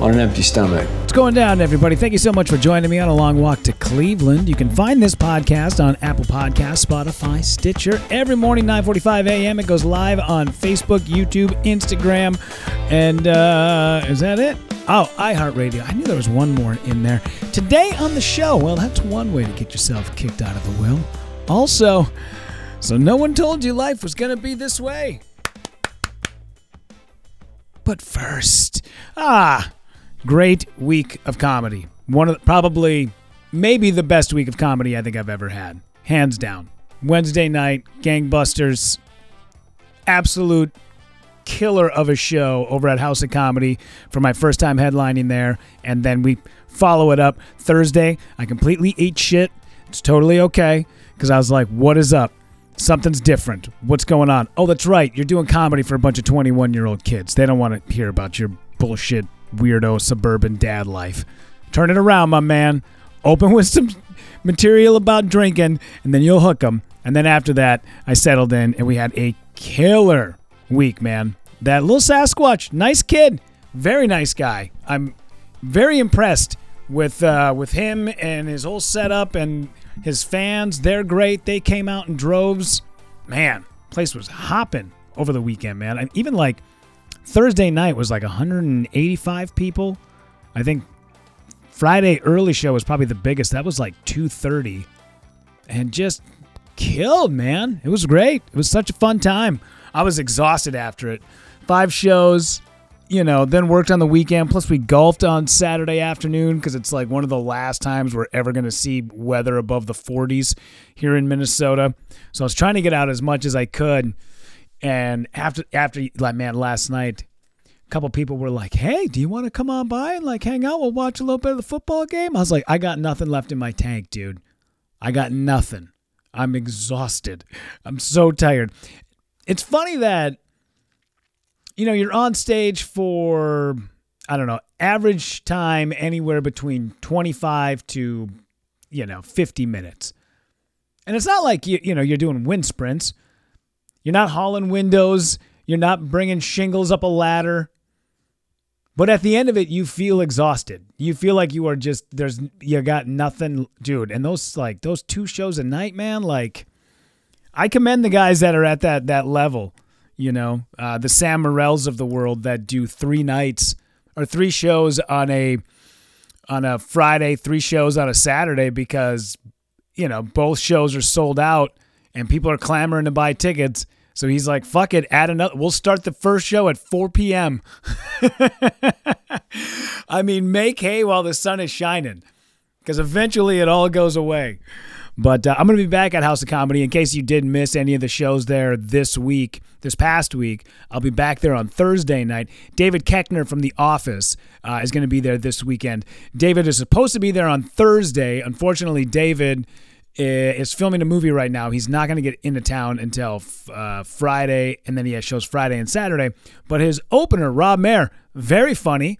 on an empty stomach. What's going down, everybody? Thank you so much for joining me on a long walk to Cleveland. You can find this podcast on Apple Podcasts, Spotify, Stitcher. Every morning, 9:45 a.m. It goes live on Facebook, YouTube, Instagram, and uh, is that it? Oh, iHeartRadio. I knew there was one more in there. Today on the show, well, that's one way to get yourself kicked out of the will. Also, so no one told you life was going to be this way. But first, ah, great week of comedy. One of the, probably maybe the best week of comedy I think I've ever had. Hands down. Wednesday night, gangbusters, absolute killer of a show over at House of Comedy for my first time headlining there. And then we follow it up Thursday. I completely ate shit. It's totally okay because I was like, what is up? Something's different. What's going on? Oh, that's right. You're doing comedy for a bunch of 21 year old kids. They don't want to hear about your bullshit, weirdo suburban dad life. Turn it around, my man. Open with some material about drinking, and then you'll hook them. And then after that, I settled in, and we had a killer week, man. That little Sasquatch, nice kid, very nice guy. I'm very impressed with uh, with him and his whole setup and his fans. They're great. They came out in droves. Man, place was hopping over the weekend, man. And even like Thursday night was like 185 people. I think Friday early show was probably the biggest. That was like 230, and just killed, man. It was great. It was such a fun time. I was exhausted after it. Five shows, you know, then worked on the weekend. Plus, we golfed on Saturday afternoon because it's like one of the last times we're ever going to see weather above the 40s here in Minnesota. So I was trying to get out as much as I could. And after, after like, man, last night, a couple people were like, "Hey, do you want to come on by and like hang out? We'll watch a little bit of the football game." I was like, "I got nothing left in my tank, dude. I got nothing. I'm exhausted. I'm so tired." It's funny that you know, you're on stage for I don't know, average time anywhere between 25 to you know, 50 minutes. And it's not like you you know, you're doing wind sprints. You're not hauling windows, you're not bringing shingles up a ladder. But at the end of it, you feel exhausted. You feel like you are just there's you got nothing, dude. And those like those two shows a night, man. Like, I commend the guys that are at that that level. You know, uh, the Sam Morrils of the world that do three nights or three shows on a on a Friday, three shows on a Saturday because you know both shows are sold out and people are clamoring to buy tickets. So he's like, fuck it, add another. We'll start the first show at 4 p.m. I mean, make hay while the sun is shining because eventually it all goes away. But uh, I'm going to be back at House of Comedy in case you didn't miss any of the shows there this week, this past week. I'll be back there on Thursday night. David Koechner from The Office uh, is going to be there this weekend. David is supposed to be there on Thursday. Unfortunately, David is filming a movie right now. He's not going to get into town until uh, Friday, and then he has shows Friday and Saturday. But his opener, Rob Mayer, very funny,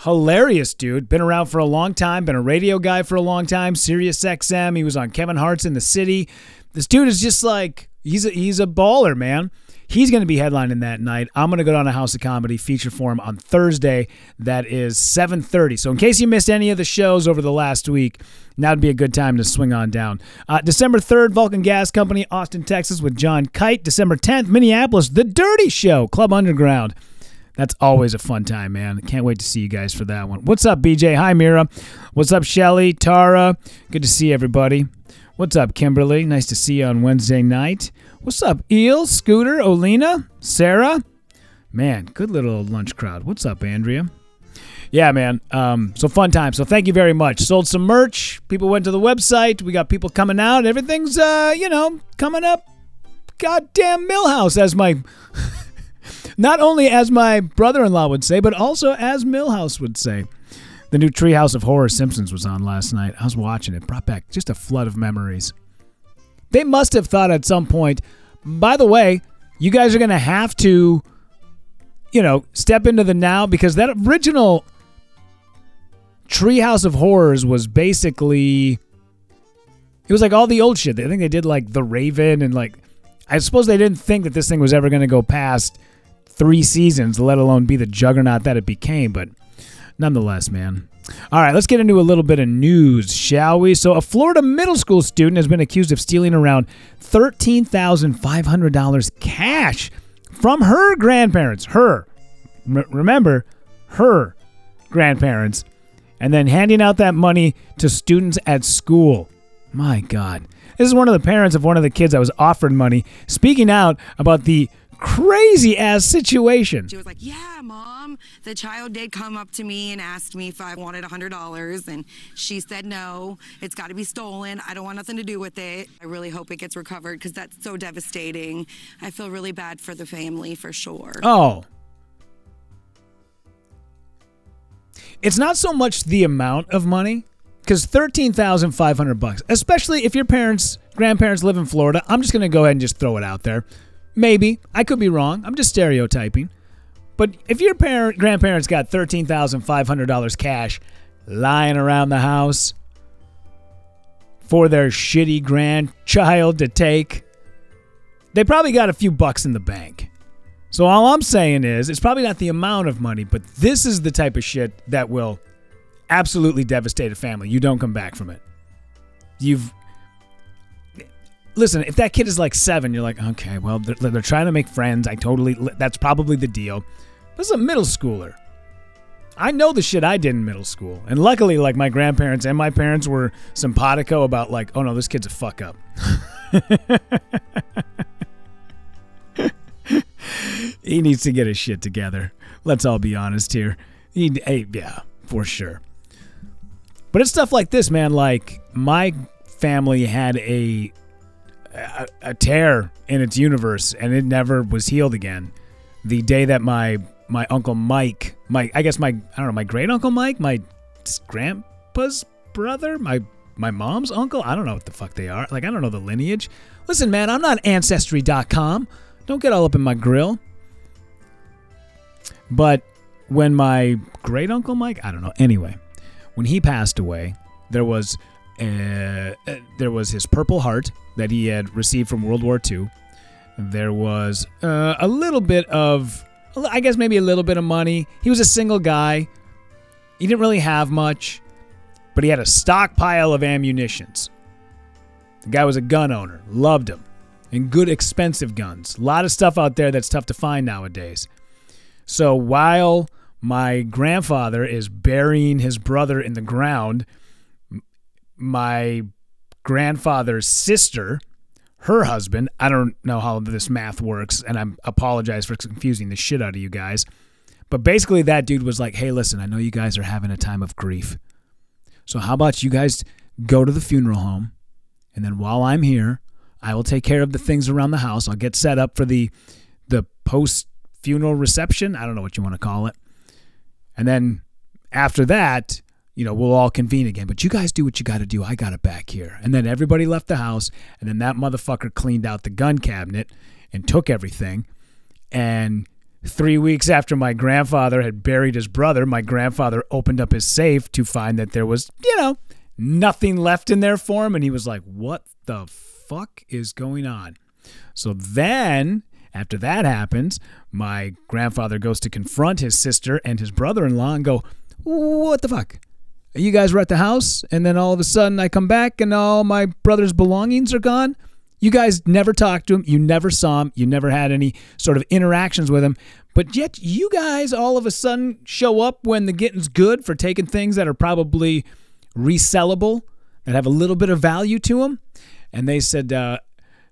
hilarious dude. Been around for a long time. Been a radio guy for a long time. Sirius XM. He was on Kevin Hart's in the City. This dude is just like he's a, he's a baller, man. He's going to be headlining that night. I'm going to go down to House of Comedy feature for him on Thursday. That is 7:30. So in case you missed any of the shows over the last week, now would be a good time to swing on down. Uh, December 3rd, Vulcan Gas Company, Austin, Texas, with John Kite. December 10th, Minneapolis, The Dirty Show, Club Underground. That's always a fun time, man. Can't wait to see you guys for that one. What's up, BJ? Hi, Mira. What's up, Shelly, Tara? Good to see everybody. What's up, Kimberly? Nice to see you on Wednesday night. What's up, Eel, Scooter, Olina, Sarah? Man, good little lunch crowd. What's up, Andrea? Yeah, man. Um, so fun time. So thank you very much. Sold some merch. People went to the website. We got people coming out. Everything's, uh, you know, coming up. Goddamn Milhouse, as my not only as my brother-in-law would say, but also as Milhouse would say. The new Treehouse of Horror Simpsons was on last night. I was watching it. Brought back just a flood of memories. They must have thought at some point, by the way, You guys are going to have to, you know, step into the now because that original Treehouse of Horrors was basically. It was like all the old shit. I think they did like The Raven and like. I suppose they didn't think that this thing was ever going to go past three seasons, let alone be the juggernaut that it became. But nonetheless, man. All right, let's get into a little bit of news, shall we? So, a Florida middle school student has been accused of stealing around $13,500 cash from her grandparents. Her. R- remember, her grandparents. And then handing out that money to students at school. My God. This is one of the parents of one of the kids that was offered money speaking out about the crazy ass situation. She was like, Yeah, mom. The child did come up to me and asked me if I wanted $100. And she said, No, it's got to be stolen. I don't want nothing to do with it. I really hope it gets recovered because that's so devastating. I feel really bad for the family for sure. Oh. It's not so much the amount of money, because thirteen thousand five hundred bucks, especially if your parents, grandparents live in Florida. I'm just gonna go ahead and just throw it out there. Maybe I could be wrong. I'm just stereotyping. But if your parent, grandparents got thirteen thousand five hundred dollars cash lying around the house for their shitty grandchild to take, they probably got a few bucks in the bank. So all I'm saying is, it's probably not the amount of money, but this is the type of shit that will absolutely devastate a family. You don't come back from it. You've listen. If that kid is like seven, you're like, okay, well, they're, they're trying to make friends. I totally. That's probably the deal. This is a middle schooler. I know the shit I did in middle school, and luckily, like my grandparents and my parents were simpatico about like, oh no, this kid's a fuck up. he needs to get his shit together. Let's all be honest here. He, hey, yeah, for sure. But it's stuff like this, man. Like my family had a, a a tear in its universe, and it never was healed again. The day that my my uncle Mike, my I guess my I don't know my great uncle Mike, my grandpa's brother, my my mom's uncle. I don't know what the fuck they are. Like I don't know the lineage. Listen, man, I'm not ancestry.com. Don't get all up in my grill. But when my great uncle Mike, I don't know. Anyway, when he passed away, there was uh, uh, there was his Purple Heart that he had received from World War II. There was uh, a little bit of, I guess maybe a little bit of money. He was a single guy. He didn't really have much, but he had a stockpile of ammunitions. The guy was a gun owner, loved him, and good expensive guns. A lot of stuff out there that's tough to find nowadays. So while my grandfather is burying his brother in the ground, my grandfather's sister, her husband, I don't know how this math works, and I apologize for confusing the shit out of you guys. But basically, that dude was like, hey, listen, I know you guys are having a time of grief. So how about you guys go to the funeral home, and then while I'm here, I will take care of the things around the house. I'll get set up for the the post funeral reception. I don't know what you want to call it. And then after that, you know, we'll all convene again. But you guys do what you got to do. I got it back here. And then everybody left the house. And then that motherfucker cleaned out the gun cabinet and took everything. And three weeks after my grandfather had buried his brother, my grandfather opened up his safe to find that there was, you know, nothing left in there for him. And he was like, what the fuck is going on? So then, after that happens, my grandfather goes to confront his sister and his brother in law and go, What the fuck? You guys were at the house, and then all of a sudden I come back and all my brother's belongings are gone. You guys never talked to him. You never saw him. You never had any sort of interactions with him. But yet, you guys all of a sudden show up when the getting's good for taking things that are probably resellable, that have a little bit of value to them. And they said, uh,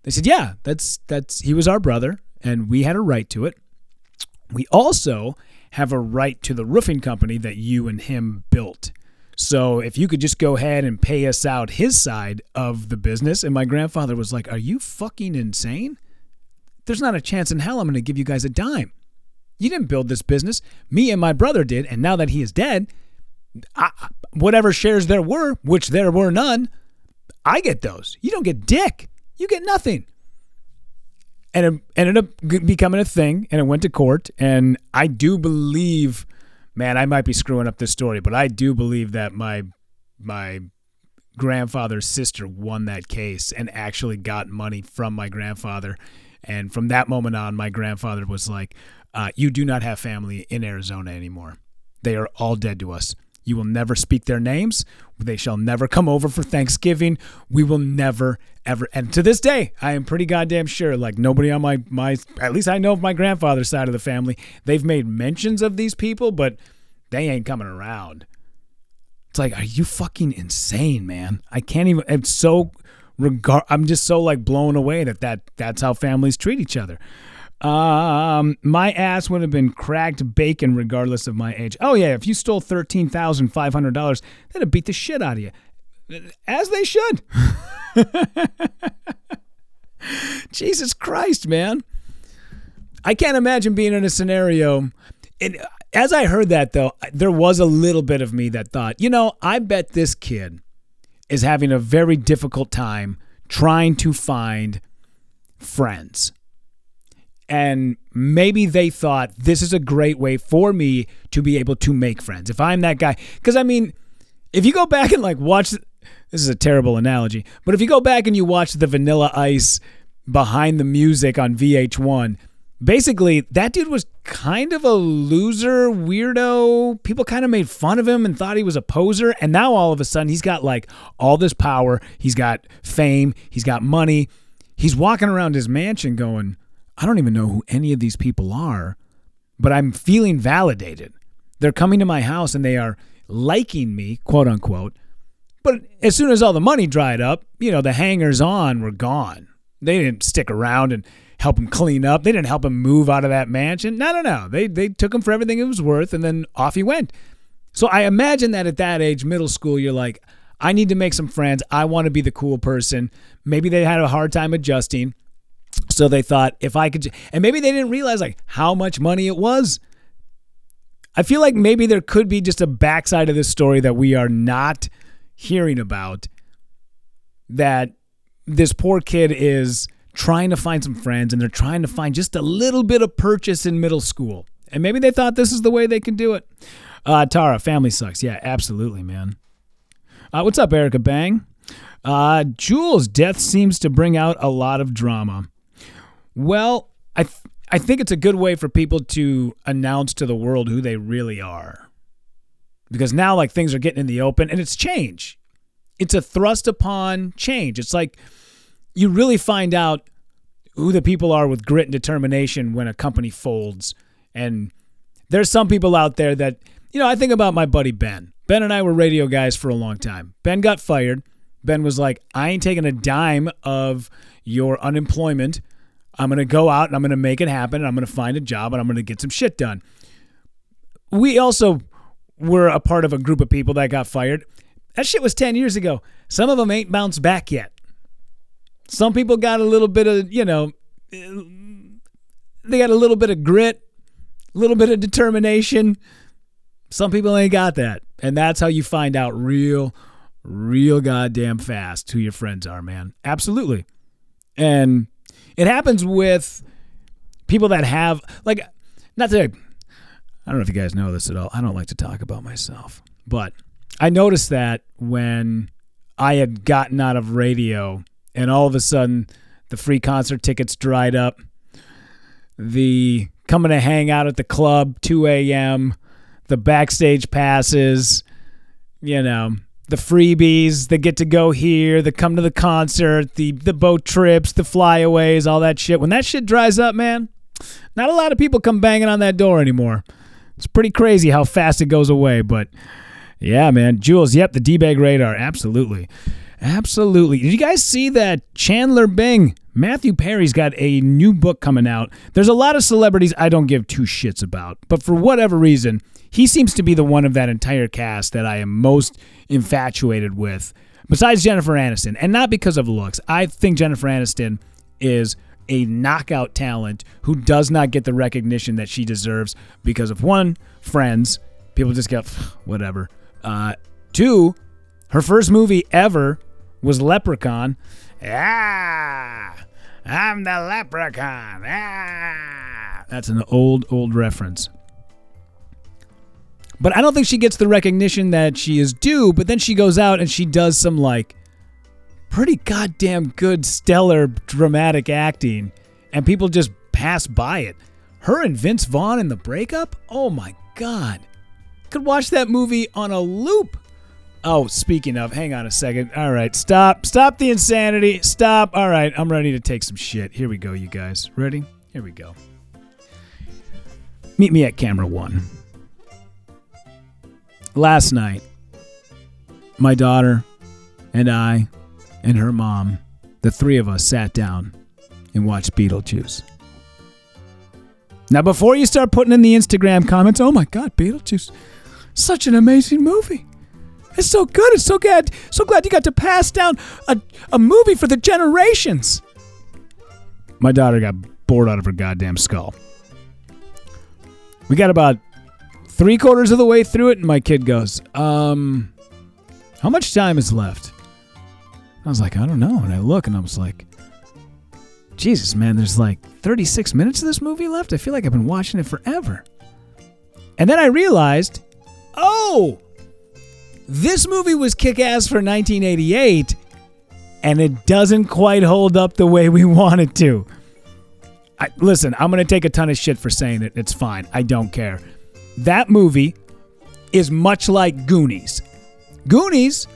they said, yeah, that's that's he was our brother, and we had a right to it. We also have a right to the roofing company that you and him built. So if you could just go ahead and pay us out his side of the business. And my grandfather was like, Are you fucking insane? There's not a chance in hell I'm going to give you guys a dime. You didn't build this business. Me and my brother did. And now that he is dead, I, whatever shares there were, which there were none, I get those. You don't get dick. You get nothing. and it ended up becoming a thing, and it went to court. And I do believe, man, I might be screwing up this story, but I do believe that my my grandfather's sister won that case and actually got money from my grandfather. And from that moment on, my grandfather was like, uh, "You do not have family in Arizona anymore. They are all dead to us." You will never speak their names. They shall never come over for Thanksgiving. We will never, ever. And to this day, I am pretty goddamn sure, like nobody on my, my, at least I know of my grandfather's side of the family, they've made mentions of these people, but they ain't coming around. It's like, are you fucking insane, man? I can't even, it's so, regard, I'm just so like blown away that, that that's how families treat each other. Um, my ass would have been cracked bacon regardless of my age. Oh yeah, if you stole thirteen thousand five hundred dollars, they'd have beat the shit out of you, as they should. Jesus Christ, man! I can't imagine being in a scenario. And as I heard that though, there was a little bit of me that thought, you know, I bet this kid is having a very difficult time trying to find friends and maybe they thought this is a great way for me to be able to make friends. If i'm that guy because i mean if you go back and like watch this is a terrible analogy but if you go back and you watch the vanilla ice behind the music on vh1 basically that dude was kind of a loser weirdo. People kind of made fun of him and thought he was a poser and now all of a sudden he's got like all this power. He's got fame. He's got money. He's walking around his mansion going I don't even know who any of these people are, but I'm feeling validated. They're coming to my house and they are liking me, quote unquote. But as soon as all the money dried up, you know, the hangers on were gone. They didn't stick around and help him clean up. They didn't help him move out of that mansion. No, no, no. They they took him for everything it was worth and then off he went. So I imagine that at that age, middle school, you're like, I need to make some friends. I want to be the cool person. Maybe they had a hard time adjusting. So they thought if I could, and maybe they didn't realize like how much money it was. I feel like maybe there could be just a backside of this story that we are not hearing about. That this poor kid is trying to find some friends and they're trying to find just a little bit of purchase in middle school. And maybe they thought this is the way they can do it. Uh, Tara, family sucks. Yeah, absolutely, man. Uh, what's up, Erica Bang? Uh, Jules' death seems to bring out a lot of drama. Well, I th- I think it's a good way for people to announce to the world who they really are. Because now like things are getting in the open and it's change. It's a thrust upon change. It's like you really find out who the people are with grit and determination when a company folds. And there's some people out there that, you know, I think about my buddy Ben. Ben and I were radio guys for a long time. Ben got fired. Ben was like, I ain't taking a dime of your unemployment. I'm going to go out and I'm going to make it happen and I'm going to find a job and I'm going to get some shit done. We also were a part of a group of people that got fired. That shit was 10 years ago. Some of them ain't bounced back yet. Some people got a little bit of, you know, they got a little bit of grit, a little bit of determination. Some people ain't got that. And that's how you find out real, real goddamn fast who your friends are, man. Absolutely. And it happens with people that have like not to I don't know if you guys know this at all. I don't like to talk about myself. But I noticed that when I had gotten out of radio and all of a sudden the free concert tickets dried up, the coming to hang out at the club 2 a.m., the backstage passes, you know, the freebies that get to go here, that come to the concert, the the boat trips, the flyaways, all that shit. When that shit dries up, man, not a lot of people come banging on that door anymore. It's pretty crazy how fast it goes away, but yeah, man. Jules, yep, the D-bag radar, absolutely. Absolutely. Did you guys see that Chandler Bing, Matthew Perry's got a new book coming out. There's a lot of celebrities I don't give two shits about, but for whatever reason, he seems to be the one of that entire cast that I am most infatuated with, besides Jennifer Aniston. And not because of looks. I think Jennifer Aniston is a knockout talent who does not get the recognition that she deserves because of one, friends. People just get whatever. Uh, two, her first movie ever was Leprechaun. Ah, I'm the leprechaun. Ah. That's an old, old reference. But I don't think she gets the recognition that she is due. But then she goes out and she does some like pretty goddamn good, stellar dramatic acting, and people just pass by it. Her and Vince Vaughn in the breakup? Oh my god. Could watch that movie on a loop. Oh, speaking of, hang on a second. All right, stop. Stop the insanity. Stop. All right, I'm ready to take some shit. Here we go, you guys. Ready? Here we go. Meet me at camera one. Last night, my daughter and I and her mom, the three of us sat down and watched Beetlejuice. Now, before you start putting in the Instagram comments, oh my God, Beetlejuice, such an amazing movie. It's so good. It's so good. So glad you got to pass down a, a movie for the generations. My daughter got bored out of her goddamn skull. We got about three quarters of the way through it, and my kid goes, Um, how much time is left? I was like, I don't know. And I look and I was like, Jesus, man, there's like 36 minutes of this movie left. I feel like I've been watching it forever. And then I realized, oh, this movie was kick ass for 1988, and it doesn't quite hold up the way we want it to. I, listen, I'm going to take a ton of shit for saying it. It's fine. I don't care. That movie is much like Goonies. Goonies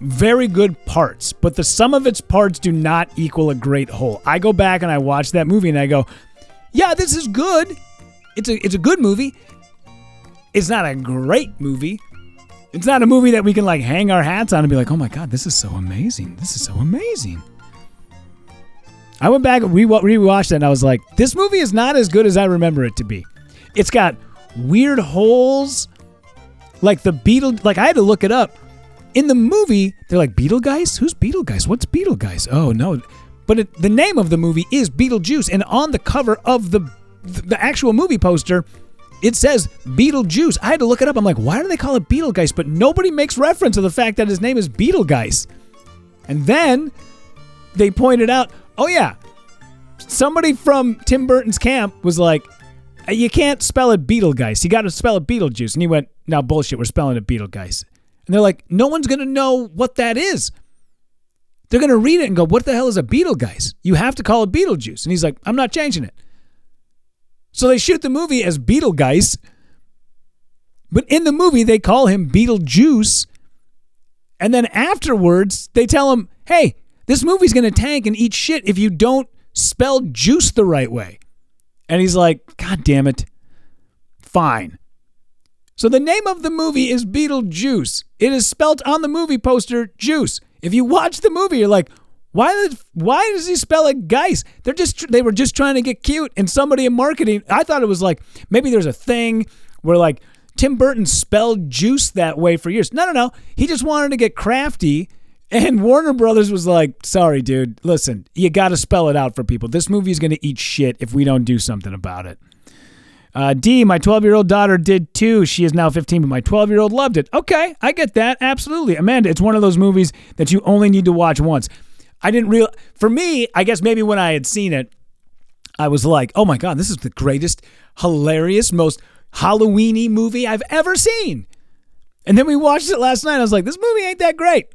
very good parts, but the sum of its parts do not equal a great whole. I go back and I watch that movie and I go, "Yeah, this is good. It's a it's a good movie. It's not a great movie. It's not a movie that we can like hang our hats on and be like, "Oh my god, this is so amazing. This is so amazing." I went back and re- rewatched it and I was like, "This movie is not as good as I remember it to be. It's got weird holes like the Beetle like I had to look it up in the movie, they're like Beetlegeist. Who's Beetlegeist? What's Beetlegeist? Oh no, but it, the name of the movie is Beetlejuice, and on the cover of the the actual movie poster, it says Beetlejuice. I had to look it up. I'm like, why do they call it Beetlegeist? But nobody makes reference to the fact that his name is Beetlegeist. And then they pointed out, oh yeah, somebody from Tim Burton's camp was like, Uh, you can't spell it Beetlegeist. You got to spell it Beetlejuice. And he went, now bullshit. We're spelling it Beetlegeist. And they're like, no one's going to know what that is. They're going to read it and go, what the hell is a Beetlegeist? You have to call it Beetlejuice. And he's like, I'm not changing it. So they shoot the movie as Beetlegeist. But in the movie, they call him Beetlejuice. And then afterwards, they tell him, hey, this movie's going to tank and eat shit if you don't spell juice the right way. And he's like, God damn it. Fine. So the name of the movie is Beetlejuice. It is spelt on the movie poster juice. If you watch the movie, you're like, why why does he spell it Geist? They're just they were just trying to get cute and somebody in marketing, I thought it was like maybe there's a thing where like Tim Burton spelled juice that way for years. No, no, no. He just wanted to get crafty and Warner Brothers was like, "Sorry, dude. Listen, you got to spell it out for people. This movie is going to eat shit if we don't do something about it." Uh, D, my 12 year old daughter did too. She is now 15, but my 12 year old loved it. Okay, I get that. Absolutely. Amanda, it's one of those movies that you only need to watch once. I didn't real for me, I guess maybe when I had seen it, I was like, oh my God, this is the greatest, hilarious, most Halloweeny movie I've ever seen. And then we watched it last night. I was like, this movie ain't that great.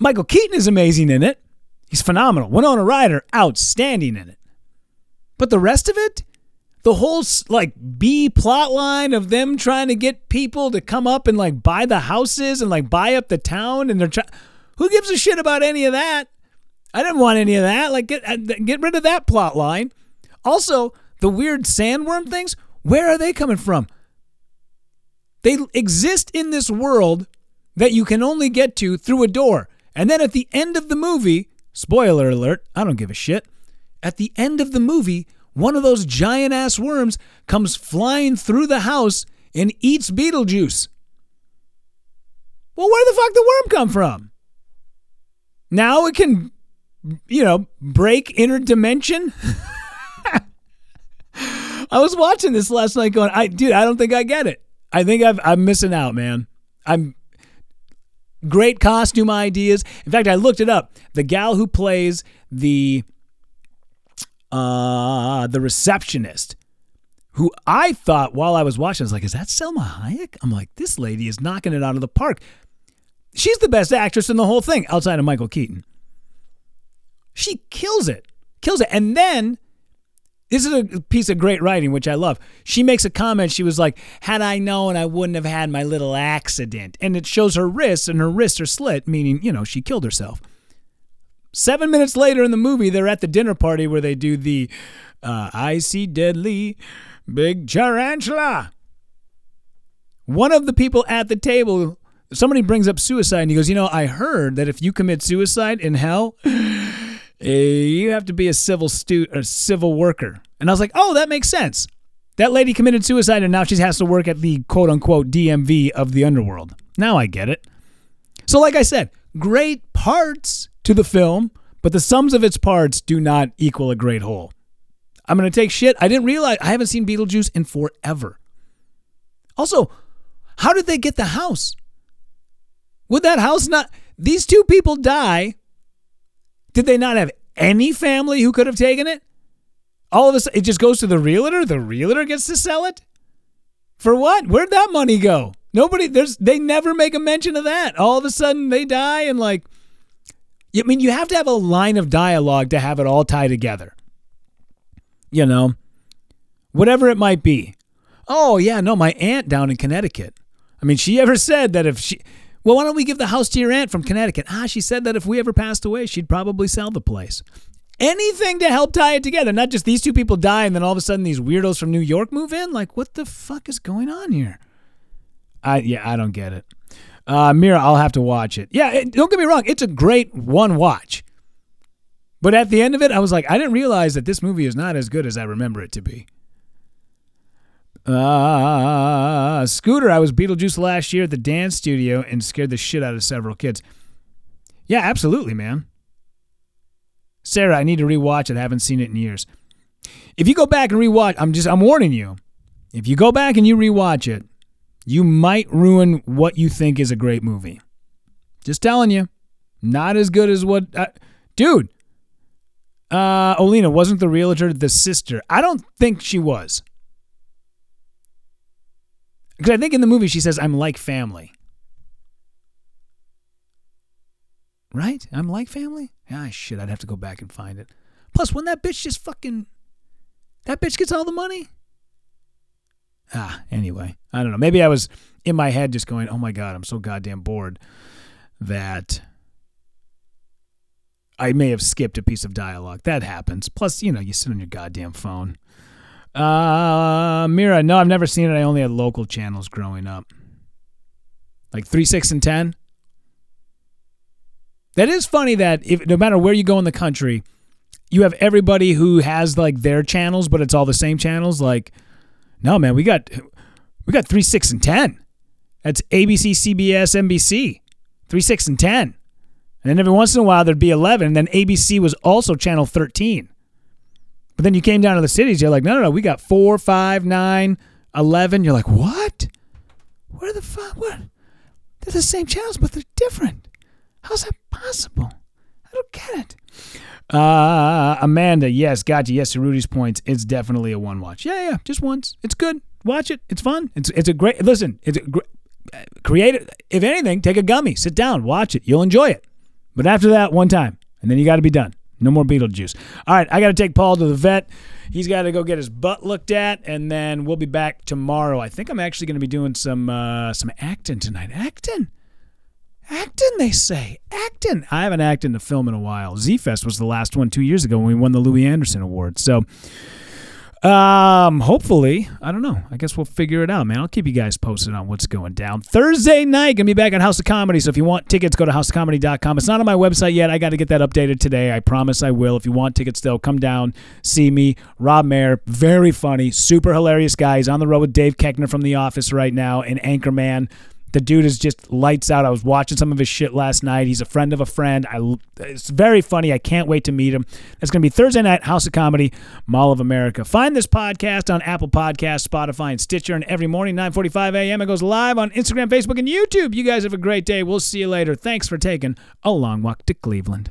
Michael Keaton is amazing in it. He's phenomenal. Winona Ryder, outstanding in it. But the rest of it, the whole like B plot line of them trying to get people to come up and like buy the houses and like buy up the town and they're trying who gives a shit about any of that I didn't want any of that like get uh, get rid of that plot line also the weird sandworm things where are they coming from they exist in this world that you can only get to through a door and then at the end of the movie spoiler alert I don't give a shit at the end of the movie one of those giant ass worms comes flying through the house and eats Beetlejuice. Well, where the fuck the worm come from? Now it can, you know, break inner dimension. I was watching this last night, going, "I, dude, I don't think I get it. I think I've, I'm missing out, man. I'm Great costume ideas. In fact, I looked it up. The gal who plays the uh the receptionist who I thought while I was watching, I was like, is that Salma Hayek? I'm like, this lady is knocking it out of the park. She's the best actress in the whole thing outside of Michael Keaton. She kills it, kills it. And then, this is a piece of great writing, which I love. She makes a comment. She was like, had I known, I wouldn't have had my little accident. And it shows her wrists, and her wrists are slit, meaning, you know, she killed herself. Seven minutes later in the movie, they're at the dinner party where they do the uh, I see deadly big tarantula. One of the people at the table, somebody brings up suicide, and he goes, You know, I heard that if you commit suicide in hell, Eh, you have to be a civil stu- a civil worker. And I was like, Oh, that makes sense. That lady committed suicide, and now she has to work at the quote unquote DMV of the underworld. Now I get it. So, like I said, great parts to the film, but the sums of its parts do not equal a great whole. I'm going to take shit. I didn't realize I haven't seen Beetlejuice in forever. Also, how did they get the house? Would that house not these two people die? Did they not have any family who could have taken it? All of a sudden, it just goes to the realtor. The realtor gets to sell it. For what? Where'd that money go? Nobody. There's. They never make a mention of that. All of a sudden, they die, and like, I mean, you have to have a line of dialogue to have it all tie together you know, whatever it might be. Oh, yeah, no, my aunt down in Connecticut. I mean, she ever said that if she, well, why don't we give the house to your aunt from Connecticut? Ah, she said that if we ever passed away, she'd probably sell the place. Anything to help tie it together, not just these two people die and then all of a sudden these weirdos from New York move in. Like, what the fuck is going on here? I yeah, I don't get it. Uh, Mira, I'll have to watch it. Yeah, it, don't get me wrong, it's a great one watch. But at the end of it, I was like, I didn't realize that this movie is not as good as I remember it to be. Uh, Scooter, I was Beetlejuice last year at the dance studio and scared the shit out of several kids. Yeah, absolutely, man. Sarah, I need to rewatch it. I haven't seen it in years. If you go back and rewatch, I'm just I'm warning you. If you go back and you rewatch it, you might ruin what you think is a great movie. Just telling you. Not as good as what uh, dude, uh, Olina wasn't the realtor the sister. I don't think she was. Because I think in the movie she says, I'm like family. Right? I'm like family? Ah, shit, I'd have to go back and find it. Plus, when that bitch just fucking. That bitch gets all the money? Ah, anyway. I don't know. Maybe I was in my head just going, oh my God, I'm so goddamn bored that I may have skipped a piece of dialogue. That happens. Plus, you know, you sit on your goddamn phone. Uh, Mira, no, I've never seen it. I only had local channels growing up. Like 3, 6, and 10. That is funny that if no matter where you go in the country, you have everybody who has like their channels, but it's all the same channels. Like, no, man, we got we got 3, 6, and 10. That's ABC, CBS, NBC. 3, 6, and 10. And then every once in a while there'd be 11. And then ABC was also channel 13. But then you came down to the cities, you're like, no, no, no, we got 4, 5, 9, 11. You're like, what? Where the fuck? What? They're the same channels, but they're different. How's that possible? I don't get it. Uh, Amanda, yes, gotcha. Yes, to Rudy's points, it's definitely a one watch. Yeah, yeah, just once. It's good. Watch it. It's fun. It's it's a great. Listen, it's a great. Create it. If anything, take a gummy, sit down, watch it. You'll enjoy it. But after that, one time, and then you got to be done. No more Beetlejuice. All right, I got to take Paul to the vet. He's got to go get his butt looked at, and then we'll be back tomorrow. I think I'm actually going to be doing some uh, some acting tonight. Acting, acting. They say acting. I haven't acted in a film in a while. Z Fest was the last one two years ago when we won the Louie Anderson Award. So um, hopefully, I don't know. I guess we'll figure it out, man. I'll keep you guys posted on what's going down. Thursday night, gonna be back at House of Comedy. So if you want tickets, go to houseofcomedy.com. It's not on my website yet. I got to get that updated today. I promise I will. If you want tickets, still come down, see me. Rob Mayer, very funny, super hilarious guy. He's on the road with Dave Koechner from The Office right now, and Anchorman The dude is just lights out. I was watching some of his shit last night. He's a friend of a friend. I, it's very funny. I can't wait to meet him. That's going to be Thursday night, House of Comedy, Mall of America. Find this podcast on Apple Podcasts, Spotify, and Stitcher. And every morning, 9:45 a.m., it goes live on Instagram, Facebook, and YouTube. You guys have a great day. We'll see you later. Thanks for taking a long walk to Cleveland.